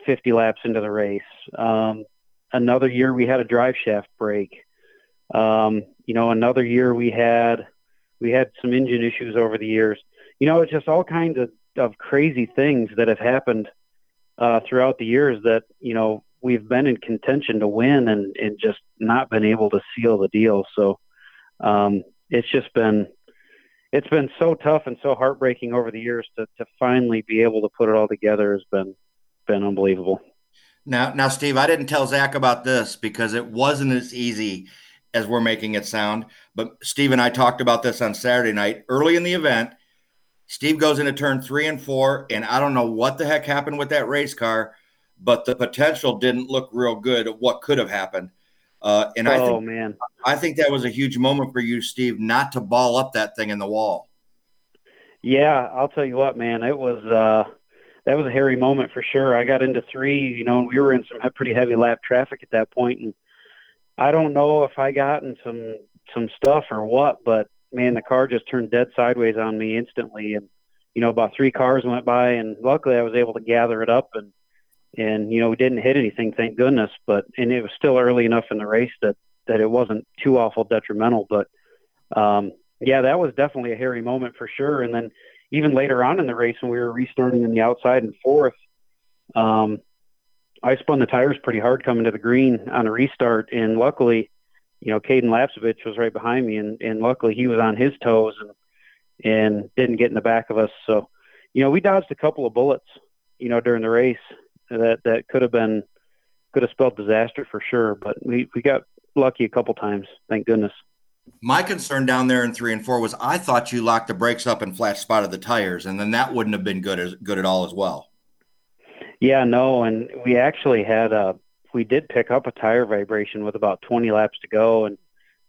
50 laps into the race. Um, another year we had a drive shaft break. Um, you know, another year we had we had some engine issues over the years. You know, it's just all kinds of, of crazy things that have happened uh, throughout the years that you know we've been in contention to win and and just not been able to seal the deal. So um, it's just been it's been so tough and so heartbreaking over the years to to finally be able to put it all together has been been unbelievable. Now, now, Steve, I didn't tell Zach about this because it wasn't as easy as we're making it sound. But Steve and I talked about this on Saturday night early in the event. Steve goes into turn three and four, and I don't know what the heck happened with that race car, but the potential didn't look real good what could have happened. Uh, and I oh think, man, I think that was a huge moment for you, Steve, not to ball up that thing in the wall. Yeah, I'll tell you what, man, it was uh, that was a hairy moment for sure. I got into three, you know, and we were in some pretty heavy lap traffic at that point, and I don't know if I got in some some stuff or what, but man, the car just turned dead sideways on me instantly, and you know, about three cars went by, and luckily I was able to gather it up and and you know we didn't hit anything, thank goodness. But and it was still early enough in the race that that it wasn't too awful detrimental. But um, yeah, that was definitely a hairy moment for sure. And then even later on in the race when we were restarting in the outside and fourth, um, I spun the tires pretty hard coming to the green on a restart, and luckily, you know, Cayden Lapcevich was right behind me, and and luckily he was on his toes and and didn't get in the back of us. So, you know, we dodged a couple of bullets, you know, during the race that that could have been could have spelled disaster for sure. But we we got lucky a couple times, thank goodness. My concern down there in three and four was I thought you locked the brakes up and flat spotted the tires, and then that wouldn't have been good as good at all as well. Yeah, no, and we actually had a we did pick up a tire vibration with about 20 laps to go, and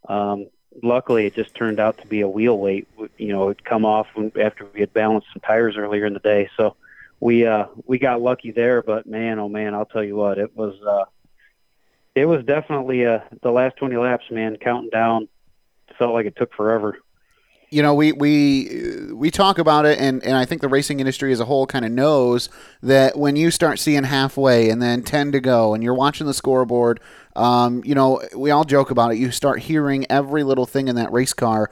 um, luckily it just turned out to be a wheel weight. You know, it'd come off after we had balanced some tires earlier in the day, so we uh we got lucky there. But man, oh man, I'll tell you what, it was uh it was definitely uh the last 20 laps, man, counting down felt like it took forever. You know, we we we talk about it, and, and I think the racing industry as a whole kind of knows that when you start seeing halfway and then ten to go, and you're watching the scoreboard, um, you know, we all joke about it. You start hearing every little thing in that race car.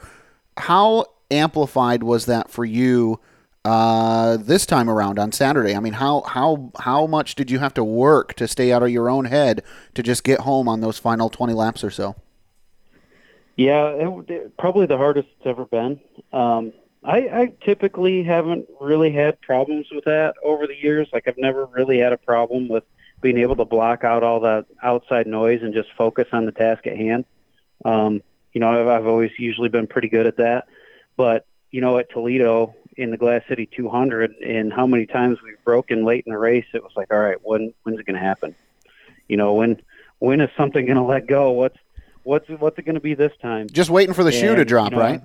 How amplified was that for you uh, this time around on Saturday? I mean, how how how much did you have to work to stay out of your own head to just get home on those final twenty laps or so? Yeah, it, it, probably the hardest it's ever been. Um, I, I typically haven't really had problems with that over the years. Like I've never really had a problem with being able to block out all that outside noise and just focus on the task at hand. Um, you know, I've, I've always usually been pretty good at that. But you know, at Toledo in the Glass City 200, and how many times we've broken late in the race, it was like, all right, when when's it going to happen? You know, when when is something going to let go? What's what's what's it going to be this time? Just waiting for the and, shoe to drop, you know, right?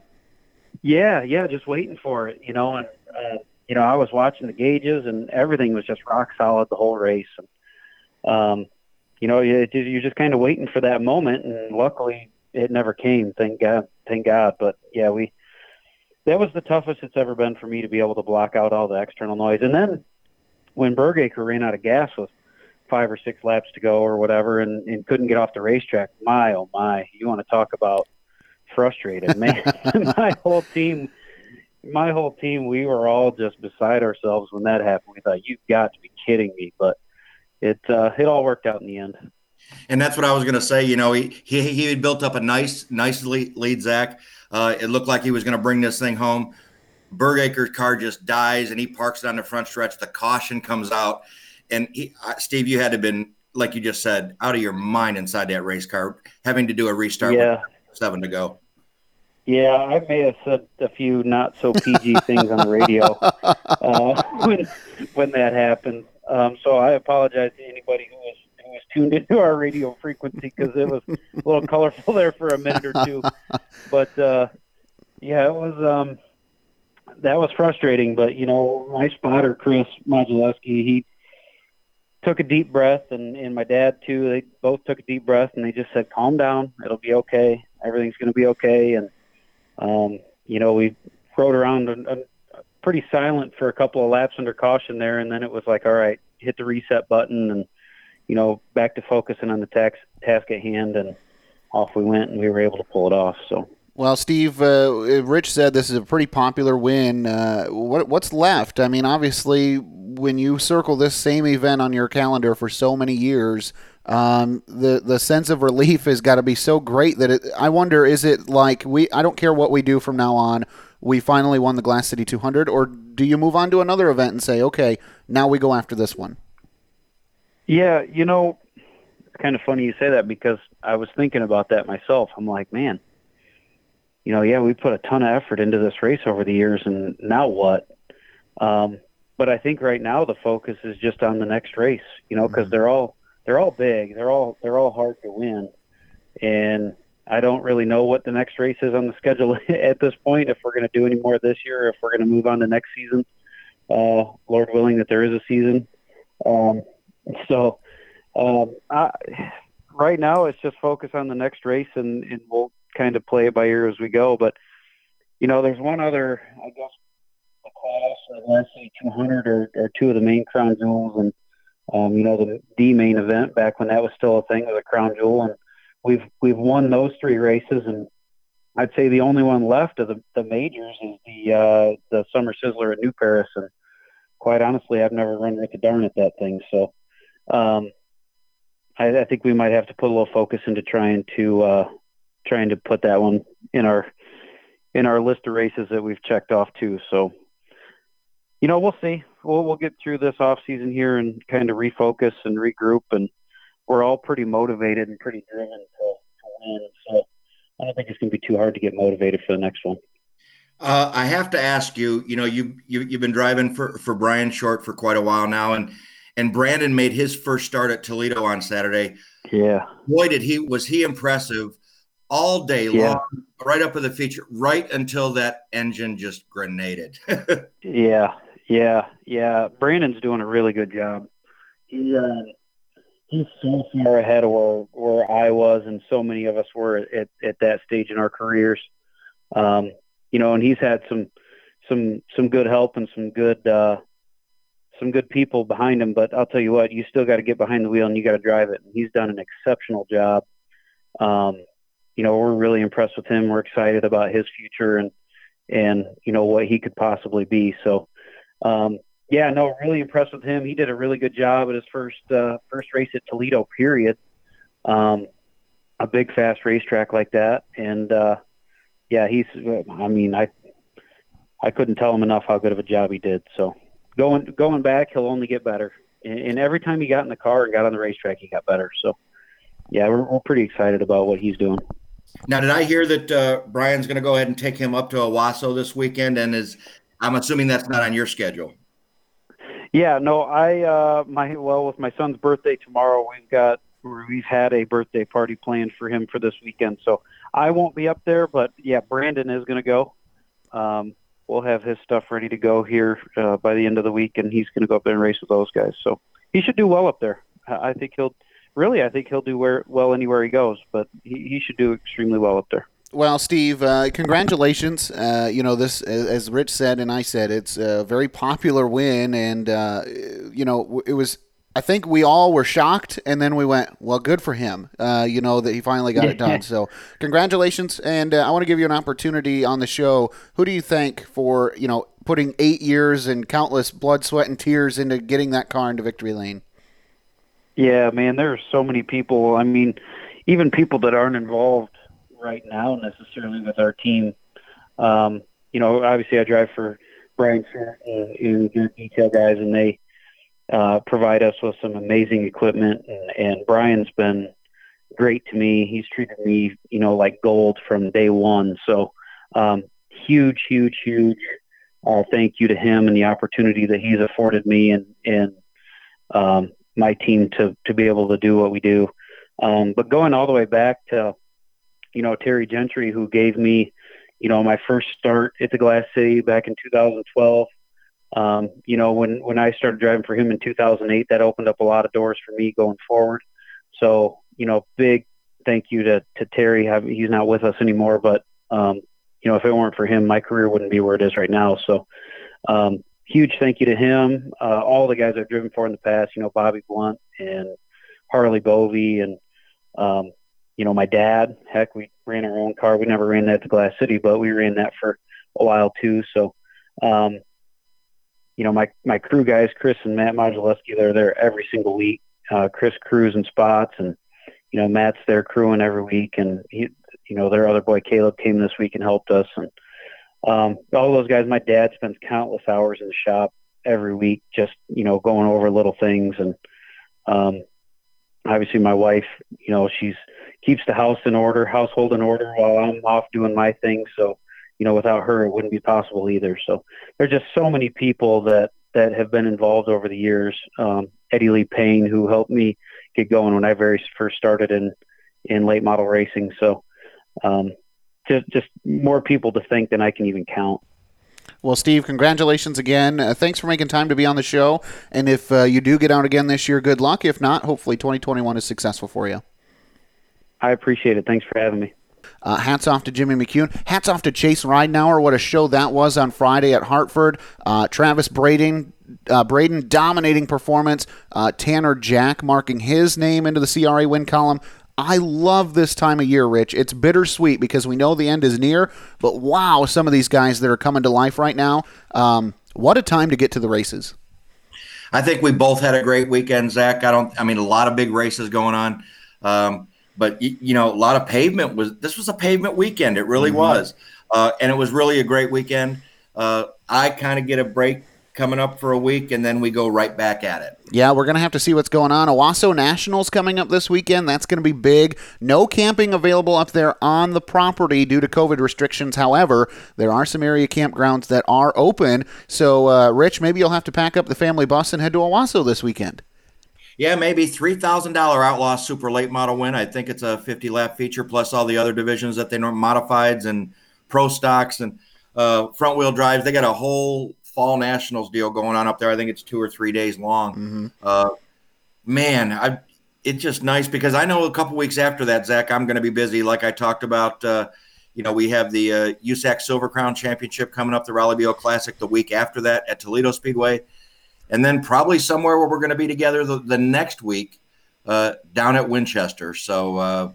Yeah, yeah, just waiting for it, you know. And uh, you know, I was watching the gauges, and everything was just rock solid the whole race. And um, you know, you, you're just kind of waiting for that moment, and luckily, it never came. Thank God, thank God. But yeah, we that was the toughest it's ever been for me to be able to block out all the external noise. And then when Bergaker ran out of gas with five or six laps to go or whatever and, and couldn't get off the racetrack. My, oh my, you want to talk about frustrated, man. <laughs> my whole team, my whole team, we were all just beside ourselves when that happened. We thought, you've got to be kidding me. But it, uh, it all worked out in the end. And that's what I was going to say. You know, he, he he had built up a nice nice lead, lead Zach. Uh, it looked like he was going to bring this thing home. Bergaker's car just dies, and he parks it on the front stretch. The caution comes out, and he, Steve, you had to have been like you just said, out of your mind inside that race car, having to do a restart Yeah. with seven to go. Yeah, I may have said a few not so PG <laughs> things on the radio uh, <laughs> when when that happened. Um, so I apologize to anybody who was who was tuned into our radio frequency because it was a little colorful there for a minute or two. <laughs> But uh, yeah, it was um, that was frustrating. But you know, my spotter Chris Modulewski, he took a deep breath, and and my dad too. They both took a deep breath, and they just said, "Calm down. It'll be okay. Everything's going to be okay." And um, you know, we rode around and, and pretty silent for a couple of laps under caution there, and then it was like, all right, hit the reset button, and you know, back to focusing on the task task at hand, and off we went, and we were able to pull it off. So. Well, Steve, uh, Rich said this is a pretty popular win. Uh, what, what's left? I mean, obviously, when you circle this same event on your calendar for so many years, um, the the sense of relief has got to be so great that it, I wonder is it like we I don't care what we do from now on, we finally won the Glass City 200, or do you move on to another event and say, okay, now we go after this one? Yeah, you know, it's kind of funny you say that because I was thinking about that myself. I'm like, man, you know, yeah, we put a ton of effort into this race over the years, and now what? Um, but I think right now the focus is just on the next race, you know, because they're all they're all big, they're all they're all hard to win, and I don't really know what the next race is on the <laughs> schedule at this point. If we're going to do any more this year, if we're going to move on to next season, uh, Lord willing that there is a season. Um, so um, I, right now it's just focus on the next race, and, and we'll kind of play it by ear as we go. But you know, there's one other, I guess, the class or the say 200 or, or two of the main crown jewels, and um, you know the D main event back when that was still a thing was a crown jewel, and we've we've won those three races, and I'd say the only one left of the, the majors is the uh, the Summer Sizzler at New Paris, and quite honestly, I've never run with the darn at that thing, so. Um, I, I think we might have to put a little focus into trying to uh, trying to put that one in our in our list of races that we've checked off too. So, you know, we'll see. We'll we'll get through this off season here and kind of refocus and regroup, and we're all pretty motivated and pretty driven to, to win. So, I don't think it's going to be too hard to get motivated for the next one. Uh, I have to ask you. You know, you, you you've been driving for for Brian Short for quite a while now, and and Brandon made his first start at Toledo on Saturday. Yeah. Boy, did he was he impressive all day Yeah. long, right up to the feature, right until that engine just grenaded. <laughs> Yeah, yeah, yeah. Brandon's doing a really good job. He uh, he's so far ahead of where where I was, and so many of us were at at that stage in our careers. Um, you know, and he's had some some some good help and some good uh, some good people behind him. But I'll tell you what, you still got to get behind the wheel and you got to drive it. And he's done an exceptional job. Um, you know, we're really impressed with him. We're excited about his future and and you know what he could possibly be. So, um, yeah, no, really impressed with him. He did a really good job at his first uh, first race at Toledo. Period. Um, a big fast racetrack like that, and uh, yeah, he's. I mean, I I couldn't tell him enough how good of a job he did. So going going back, he'll only get better. And, and every time he got in the car and got on the racetrack, he got better. So yeah, we're, we're pretty excited about what he's doing. Now, did I hear that uh, Brian's going to go ahead and take him up to Owosso this weekend? And is I'm assuming that's not on your schedule. Yeah, no, I uh my well with my son's birthday tomorrow, we've got we've had a birthday party planned for him for this weekend. So I won't be up there, but yeah, Brandon is going to go. Um we'll have his stuff ready to go here uh, by the end of the week and he's going to go up there and race with those guys. So he should do well up there. I I think he'll really I think he'll do where, well anywhere he goes, but he, he should do extremely well up there. Well, Steve, uh, congratulations. Uh, you know, this, as Rich said and I said, it's a very popular win. And, uh, you know, it was, I think we all were shocked. And then we went, well, good for him, uh, you know, that he finally got it <laughs> done. So, congratulations. And uh, I want to give you an opportunity on the show. Who do you thank for, you know, putting eight years and countless blood, sweat, and tears into getting that car into victory lane? Yeah, man, there are so many people. I mean, even people that aren't involved right now necessarily with our team. Um, you know, obviously I drive for Brian uh, and their detail guys, and they uh, provide us with some amazing equipment. And, and Brian's been great to me. He's treated me, you know, like gold from day one. So, um, huge, huge, huge uh, thank you to him and the opportunity that he's afforded me and and um, my team to to be able to do what we do. Um, but going all the way back to, you know, Terry Gentry, who gave me, you know, my first start at the Glass City back in 2012. Um, you know, when when I started driving for him in 2008, that opened up a lot of doors for me going forward. So, you know, big thank you to to Terry. He's not with us anymore, but um, you know, if it weren't for him, my career wouldn't be where it is right now. So, um, huge thank you to him. Uh, all the guys I've driven for in the past, you know, Bobby Blunt and Harley Bovey and, um, you know, my dad, heck, we ran our own car. We never ran that to Glass City, but we ran that for a while too. So, um, you know, my, my crew guys, Chris and Matt Modulewski, they're there every single week. Uh, Chris crews and spots and, you know, Matt's there crewing every week and he, you know, their other boy Caleb came this week and helped us, and um, all those guys. My dad spends countless hours in the shop every week, just you know, going over little things, and um, obviously my wife, you know, she's keeps the house in order, household in order, while I'm off doing my thing. So, you know, without her, it wouldn't be possible either. So, there's just so many people that that have been involved over the years. Um, Eddie Lee Payne, who helped me get going when I very first started in in late model racing. So um, just just more people to think than I can even count. Well, Steve, congratulations again. Uh, thanks for making time to be on the show. And if uh, you do get out again this year, good luck. If not, hopefully 2021 is successful for you. I appreciate it. Thanks for having me. Uh, hats off to Jimmy McCune. Hats off to Chase Ridenauer. What a show that was on Friday at Hartford. Uh, Travis Braden, uh, Braden dominating performance. Uh, Tanner Jack marking his name into the CRA win column. I love this time of year, Rich. It's bittersweet because we know the end is near, but wow, some of these guys that are coming to life right now. Um, what a time to get to the races. I think we both had a great weekend, Zach. I don't, I mean, a lot of big races going on. Um, but you know, a lot of pavement was, this was a pavement weekend. It really mm-hmm. was. Uh, and it was really a great weekend. Uh, I kind of get a break coming up for a week, and then we go right back at it. Yeah, we're going to have to see what's going on. Owosso Nationals coming up this weekend. That's going to be big. No camping available up there on the property due to COVID restrictions. However, there are some area campgrounds that are open. So, uh, Rich, maybe you'll have to pack up the family bus and head to Owosso this weekend. Yeah, maybe three thousand dollar outlaw super late model win. I think it's a fifty lap feature plus all the other divisions that they know modifieds and pro stocks and uh, front wheel drives. They got a whole fall nationals deal going on up there. I think it's two or three days long. Mm-hmm. Uh, man, I it's just nice because I know a couple weeks after that, Zach, I'm going to be busy. Like I talked about, uh, you know, we have the uh, USAC Silver Crown Championship coming up, the Rollie Beale Classic the week after that at Toledo Speedway, and then probably somewhere where we're going to be together the, the next week uh, down at Winchester. So uh,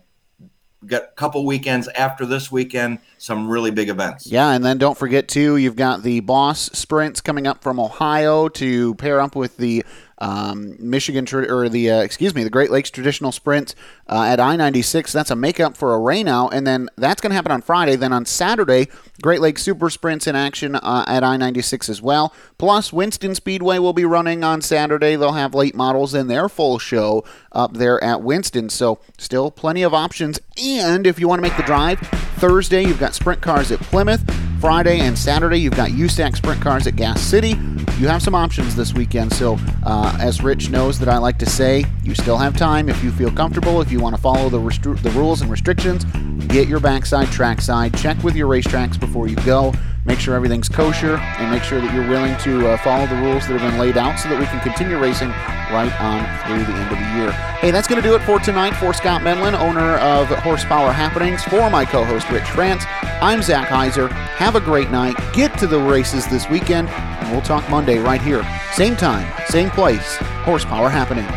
got a couple weekends after this weekend, some really big events. Yeah, and then don't forget too, you've got the Boss Sprints coming up from Ohio to pair up with the um, Michigan or the uh, excuse me the Great Lakes Traditional Sprint uh, at I-96. That's a makeup for a rain out, and then that's going to happen on Friday. Then on Saturday, Great Lakes Super Sprints in action uh, at I-96 as well. Plus, Winston Speedway will be running on Saturday. They'll have late models in their full show up there at Winston. So still plenty of options. And if you want to make the drive, Thursday you've got sprint cars at Plymouth. Friday and Saturday, you've got USAC sprint cars at Gas City. You have some options this weekend. So, uh, as Rich knows that I like to say, you still have time if you feel comfortable. If you want to follow the, restri- the rules and restrictions, get your backside trackside. Check with your racetracks before you go make sure everything's kosher, and make sure that you're willing to uh, follow the rules that have been laid out so that we can continue racing right on through the end of the year. Hey, that's going to do it for tonight. For Scott Menlin, owner of Horsepower Happenings, for my co host Rich France, I'm Zach Heiser. Have a great night. Get to the races this weekend, and we'll talk Monday right here. Same time, same place. Horsepower Happenings.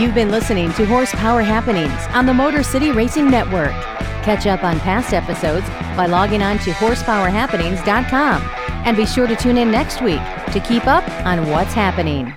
You've been listening to Horsepower Happenings on the Motor City Racing Network. Catch up on past episodes by logging on to horsepowerhappenings.com. And be sure to tune in next week to keep up on what's happening.